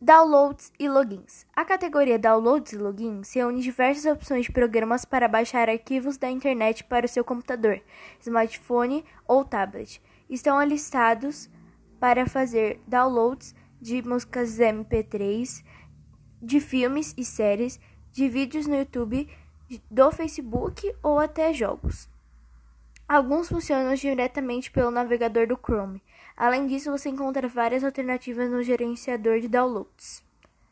Downloads e logins. A categoria Downloads e logins reúne diversas opções de programas para baixar arquivos da internet para o seu computador, smartphone ou tablet. Estão listados para fazer downloads de músicas MP3, de filmes e séries, de vídeos no YouTube, do Facebook ou até jogos. Alguns funcionam diretamente pelo navegador do Chrome. Além disso, você encontra várias alternativas no gerenciador de downloads.